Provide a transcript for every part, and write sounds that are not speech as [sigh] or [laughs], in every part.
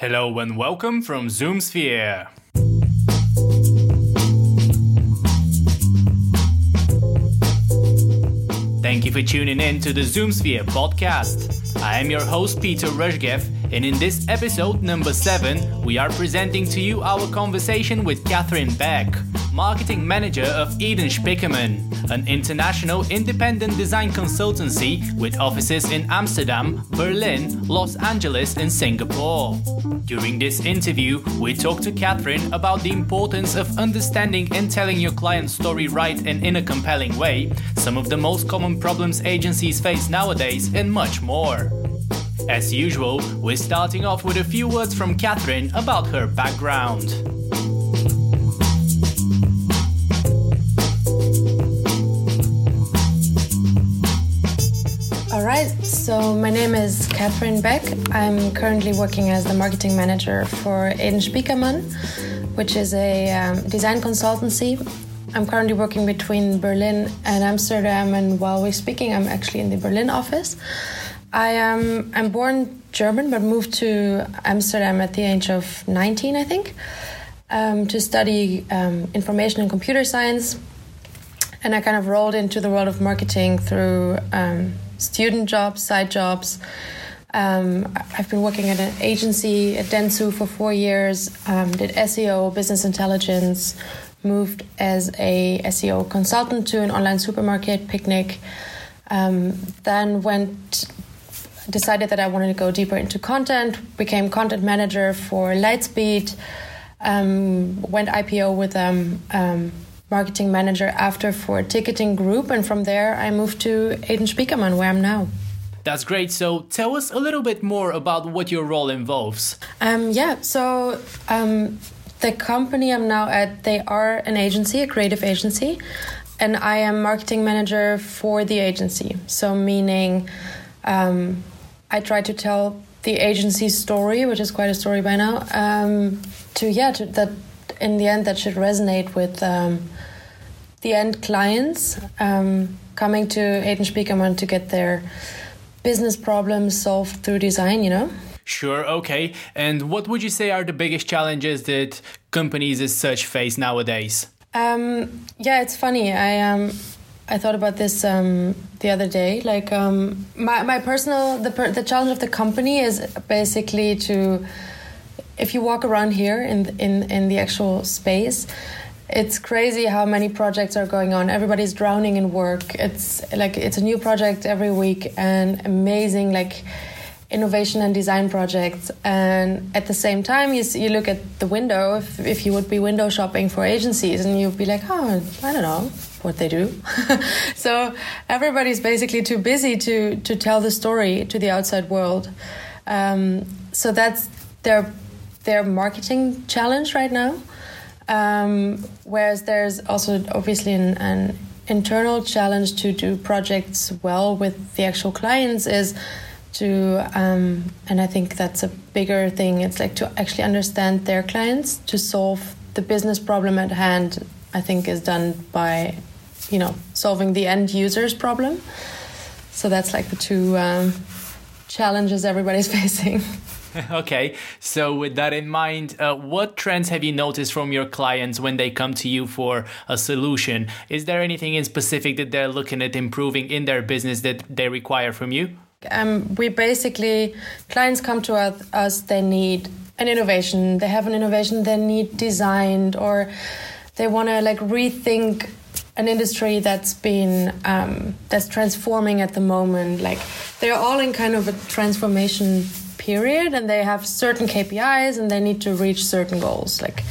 Hello and welcome from ZoomSphere. Thank you for tuning in to the ZoomSphere podcast. I am your host Peter Rushgev, and in this episode number 7, we are presenting to you our conversation with Kathrin Beck, marketing manager of Edenspiekermann, an international independent design consultancy with offices in Amsterdam, Berlin, Los Angeles, and Singapore. During this interview, we talk to Kathrin about the importance of understanding and telling your client's story right and in a compelling way, some of the most common problems agencies face nowadays, and much more. As usual, we're starting off with a few words from Kathrin about her background. So my name is Kathrin Beck. I'm currently working as the marketing manager for Edenspiekermann, which is a um, design consultancy. I'm currently working between Berlin and Amsterdam, and while we're speaking, I'm actually in the Berlin office. I am I'm born German, but moved to Amsterdam at the age of 19, I think, um, to study um, information and computer science. And I kind of rolled into the world of marketing through um, student jobs, side jobs. Um, I've been working at an agency at Dentsu for four years, um, did SEO, business intelligence, moved as a SEO consultant to an online supermarket, Picnic. Um, then went, decided that I wanted to go deeper into content, became content manager for Lightspeed, um, went IPO with them. Marketing manager after for a ticketing group, and from there I moved to Edenspiekermann, where I'm now. That's great. So tell us a little bit more about what your role involves. Um, yeah, so um, the company I'm now at, they are an agency, a creative agency, and I am marketing manager for the agency. So meaning, um, I try to tell the agency's story, which is quite a story by now. Um, to yeah, to, that in the end that should resonate with um, the end clients um, coming to Edenspiekermann to get their business problems solved through design, you know? Sure, okay. And what would you say are the biggest challenges that companies as such face nowadays? Um, yeah, it's funny. I um, I thought about this um, the other day. Like um, my my personal the per, the challenge of the company is basically to if you walk around here in in in the actual space it's crazy how many projects are going on. Everybody's drowning in work. It's like it's a new project every week and amazing like innovation and design projects. And at the same time you, you look at the window if, if you would be window shopping for agencies and you'd be like oh i don't know what they do. [laughs] So everybody's basically too busy to to tell the story to the outside world. Um, so that's their their marketing challenge right now um, whereas there's also obviously an, an, internal challenge to do projects well with the actual clients is to, um, and I think that's a bigger thing, it's like to actually understand their clients, to solve the business problem at hand, I think is done by, you know, solving the end user's problem. So that's like the two um, challenges everybody's [laughs] facing. [laughs] okay, so with that in mind, uh, what trends have you noticed from your clients when they come to you for a solution? Is there anything in specific that they're looking at improving in their business that they require from you? Um, we basically, clients come to us, they need an innovation, they have an innovation they need designed, or they want to like rethink an industry that's been um, that's transforming at the moment. Like they're all in kind of a transformation period and they have certain KPIs and they need to reach certain goals, like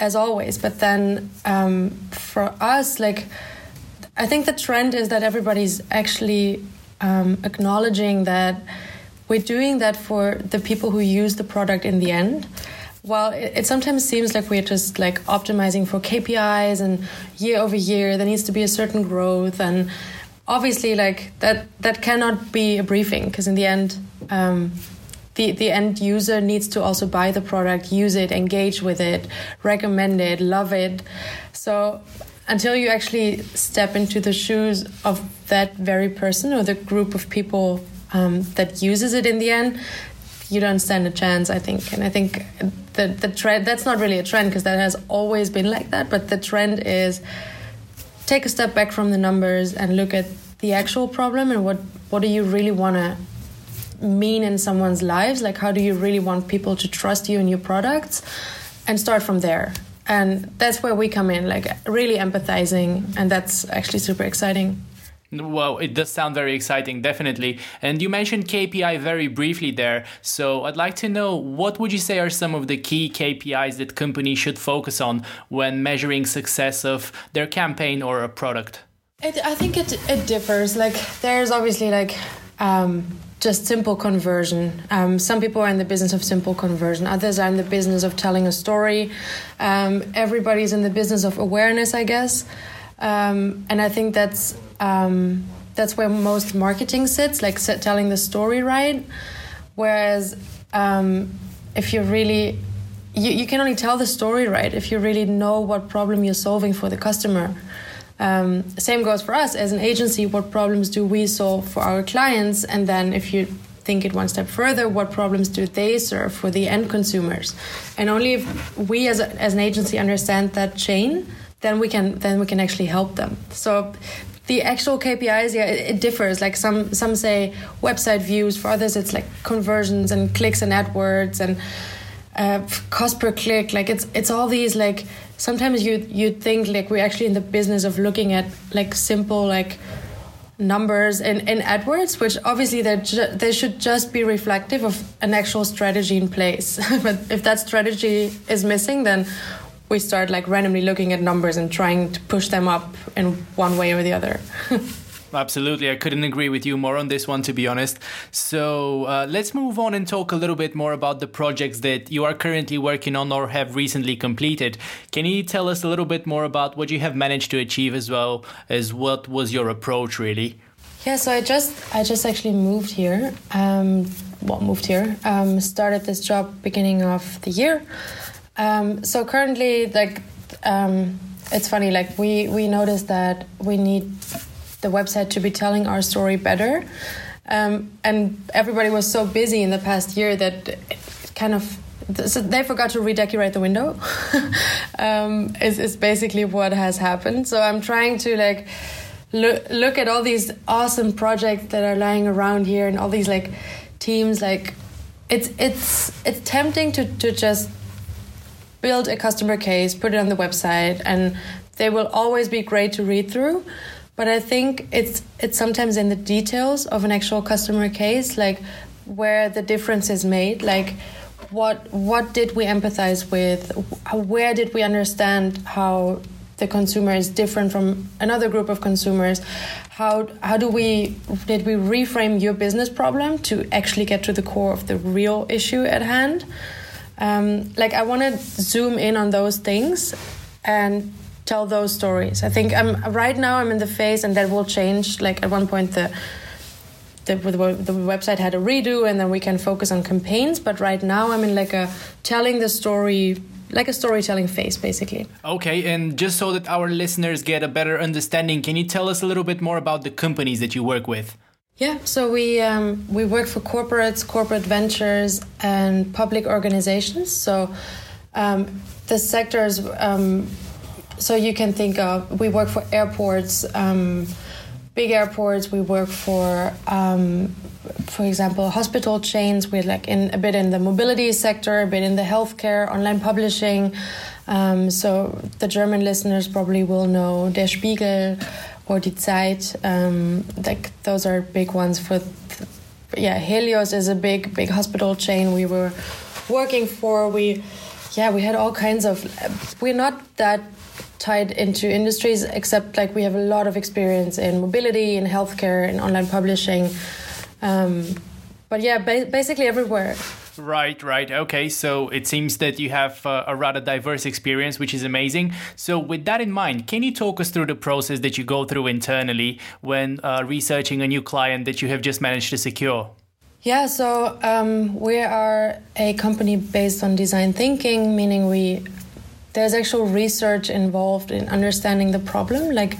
as always. But then um, for us, like I think the trend is that everybody's actually um, acknowledging that we're doing that for the people who use the product in the end. Well, it, it, sometimes seems like we're just like optimizing for KPIs and year over year there needs to be a certain growth and obviously like that that cannot be a briefing because in the end um, the, the end user needs to also buy the product, use it, engage with it, recommend it, love it. So until you actually step into the shoes of that very person or the group of people um, that uses it in the end, you don't stand a chance. I think, and I think the the trend that's not really a trend because that has always been like that. But the trend is take a step back from the numbers and look at the actual problem and what what do you really want to mean in someone's lives like how do you really want people to trust you and your products and start from there and that's where we come in like really empathizing and that's actually super exciting well, it does sound very exciting, definitely. And you mentioned KPI very briefly there. So I'd like to know what would you say are some of the key KPIs that companies should focus on when measuring success of their campaign or a product? It, I think it, it differs. Like there's obviously like um, just simple conversion. Um, some people are in the business of simple conversion. Others are in the business of telling a story. Um, everybody's in the business of awareness, I guess. Um, and I think that's um, that's where most marketing sits, like telling the story right. Whereas um, if you really you, you can only tell the story right if you really know what problem you're solving for the customer. Um, same goes for us as an agency. What problems do we solve for our clients? And then if you think it one step further, what problems do they serve for the end consumers? And only if we as, a, as an agency understand that chain, then we can then we can actually help them. So the actual KPIs, yeah, it, differs. Like some some say website views, for others it's like conversions and clicks and AdWords and uh, cost per click. Like it's it's all these like sometimes you you think like we're actually in the business of looking at like simple like numbers in, in AdWords, which obviously they ju- they should just be reflective of an actual strategy in place. [laughs] but if that strategy is missing, then we start like randomly looking at numbers and trying to push them up in one way or the other. [laughs] Absolutely. I couldn't agree with you more on this one, to be honest. So uh, let's move on and talk a little bit more about the projects that you are currently working on or have recently completed. Can you tell us a little bit more about what you have managed to achieve as well as what was your approach really? Yeah, so I just I just actually moved here. Um, well, moved here. Um, started this job beginning of the year. Um, so currently, like, um, it's funny. Like we we noticed that we need the website to be telling our story better. Um, and everybody was so busy in the past year that kind of so they forgot to redecorate the window. [laughs] um, is is basically what has happened. So I'm trying to like look look at all these awesome projects that are lying around here and all these like teams. Like it's it's it's tempting to to just build a customer case, put it on the website, and they will always be great to read through but I think it's it's sometimes in the details of an actual customer case, like where the difference is made, like what what did we empathize with, where did we understand how the consumer is different from another group of consumers? How how do we did we reframe your business problem to actually get to the core of the real issue at hand? Um, like i want to zoom in on those things and tell those stories. I think I'm right now I'm in the phase, and that will change. Like at one point, the the, the website had a redo, and then we can focus on campaigns. But right now, I'm in like a telling the story like a storytelling phase basically okay and just so that our listeners get a better understanding can you tell us a little bit more about the companies that you work with yeah so we um, we work for corporates corporate ventures and public organizations so um, the sectors um, so you can think of we work for airports um, big airports. We work for um, for example hospital chains. We're like in a bit in the mobility sector a bit in the healthcare online publishing. Um, so the german listeners probably will know der spiegel or die zeit. Um, like those are big ones for yeah helios is a big big hospital chain we were working for. We yeah we had all kinds of we're not that tied into industries, except like we have a lot of experience in mobility, in healthcare, in online publishing. Um, but yeah, ba- basically everywhere. Right, right. Okay, so it seems that you have uh, a rather diverse experience, which is amazing. So, with that in mind, can you talk us through the process that you go through internally when uh, researching a new client that you have just managed to secure? Yeah, so um, we are a company based on design thinking, meaning we there's actual research involved in understanding the problem, like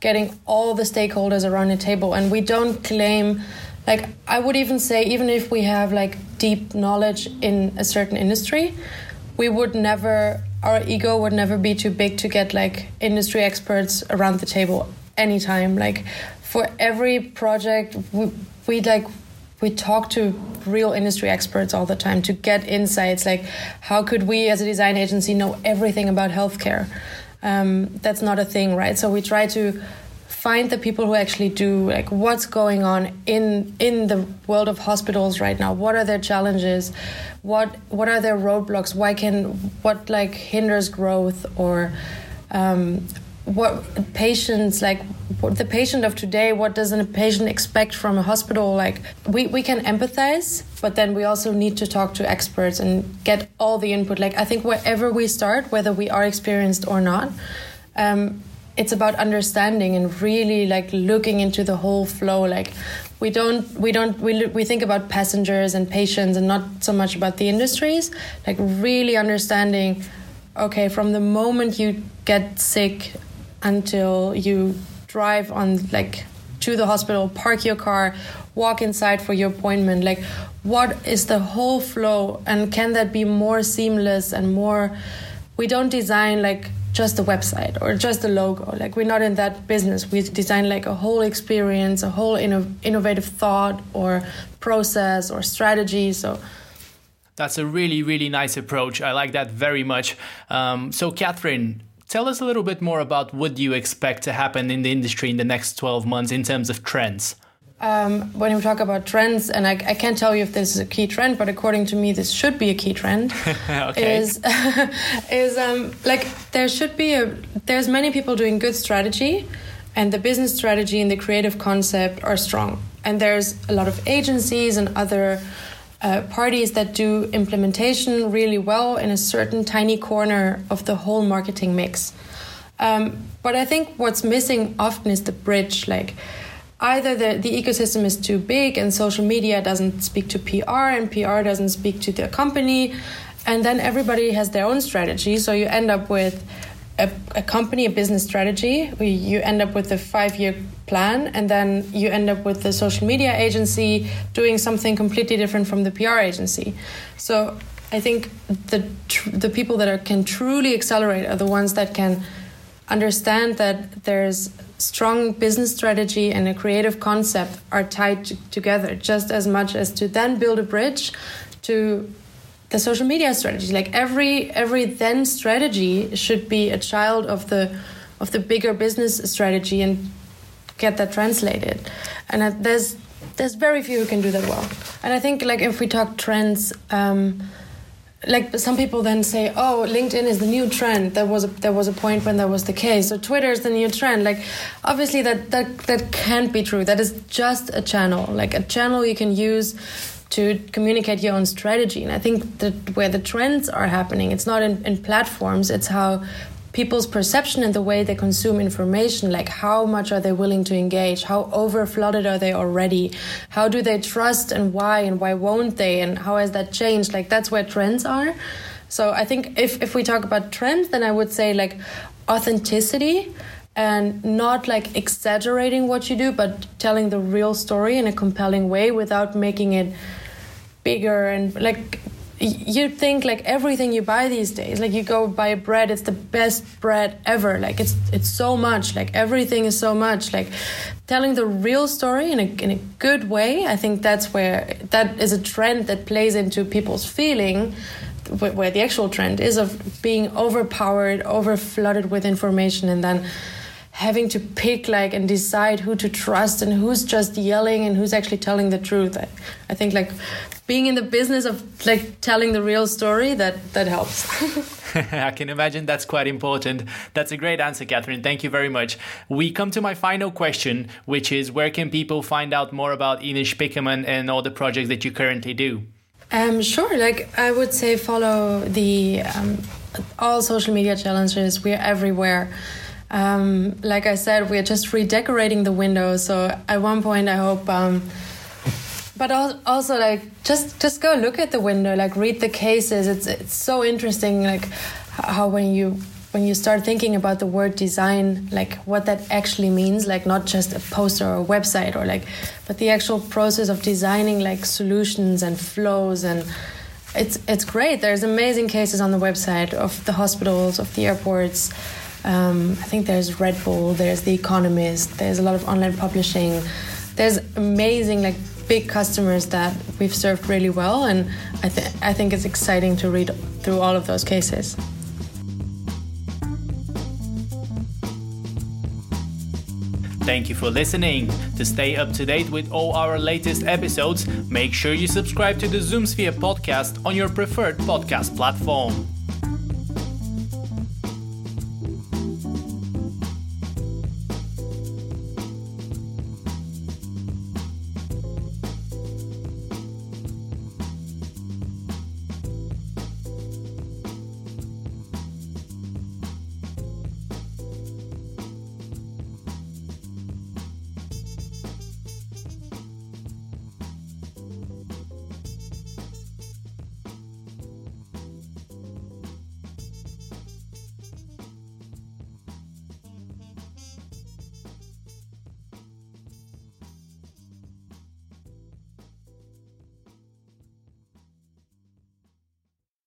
getting all the stakeholders around the table. And we don't claim like I would even say even if we have like deep knowledge in a certain industry, we would never our ego would never be too big to get like industry experts around the table anytime. Like for every project, we, we like we talk to real industry experts all the time to get insights like how could we as a design agency know everything about healthcare? Um, that's not a thing right? So we try to find the people who actually do like what's going on in in the world of hospitals right now. What are their challenges? What what are their roadblocks? Why can what like hinders growth or um, what patients like the patient of today what does a patient expect from a hospital? Like we, we can empathize but then we also need to talk to experts and get all the input. Like i think wherever we start whether we are experienced or not um, it's about understanding and really like looking into the whole flow. Like we don't we don't we, we think about passengers and patients and not so much about the industries. Like really understanding okay from the moment you get sick until you drive on like to the hospital, park your car, walk inside for your appointment. Like, what is the whole flow, and can that be more seamless and more? We don't design like just a website or just a logo. Like, we're not in that business. We design like a whole experience, a whole inno- innovative thought or process or strategy. So. That's a really, really nice approach. I like that very much. Um, so, Kathrin, Tell us a little bit more about what you expect to happen in the industry in the next 12 months in terms of trends. Um, when we talk about trends, and I, I, can't tell you if this is a key trend, but according to me, this should be a key trend. [laughs] okay. Is [laughs] is um, like there should be a there's many people doing good strategy, and the business strategy and the creative concept are strong, and there's a lot of agencies and other uh, parties that do implementation really well in a certain tiny corner of the whole marketing mix. Um, but I think what's missing often is the bridge. Like either the, the ecosystem is too big and social media doesn't speak to PR and PR doesn't speak to the company, and then everybody has their own strategy. So you end up with a, a company, a business strategy. You end up with a five year plan, and then you end up with the social media agency doing something completely different from the PR agency. So I think the the people that are, can truly accelerate are the ones that can understand that there's strong business strategy and a creative concept are tied together just as much as to then build a bridge to the social media strategy. Like every every then strategy should be a child of the of the bigger business strategy and get that translated. And there's there's very few who can do that well. And i think like if we talk trends um, like some people then say oh linkedin is the new trend. There was a there was a point when that was the case. So twitter is the new trend. Like obviously that that that can't be true. That is just a channel. Like a channel you can use to communicate your own strategy. And I think that where the trends are happening, it's not in, in platforms, it's how people's perception and the way they consume information like how much are they willing to engage how over flooded are they already how do they trust and why and why won't they and how has that changed like that's where trends are so i think if, if we talk about trends then i would say like authenticity and not like exaggerating what you do but telling the real story in a compelling way without making it bigger and like you think like everything you buy these days like you go buy bread it's the best bread ever. Like it's it's so much. Like everything is so much. Like telling the real story in a, in a good way i think that's where that is a trend that plays into people's feeling where the actual trend is of being overpowered over flooded with information and then having to pick like and decide who to trust and who's just yelling and who's actually telling the truth I, I think like being in the business of like telling the real story that that helps [laughs] [laughs] I can imagine that's quite important. That's a great answer, Kathrin. Thank you very much. We come to my final question, which is where can people find out more about Edenspiekermann and all the projects that you currently do? Um, sure. Like I would say, follow the um, all social media challenges. We're everywhere. Um, like I said, we're just redecorating the windows. So at one point, I hope. Um, but also, like, just just go look at the window, like, read the cases. It's it's so interesting, like, how when you when you start thinking about the word design, like what that actually means, like not just a poster or a website or like, but the actual process of designing like solutions and flows and it's it's great. There's amazing cases on the website of the hospitals, of the airports. Um, I think there's Red Bull, there's The Economist, there's a lot of online publishing. There's amazing like big customers that we've served really well, and I think I think it's exciting to read through all of those cases. Thank you for listening. To stay up to date with all our latest episodes, make sure you subscribe to the ZoomSphere podcast on your preferred podcast platform.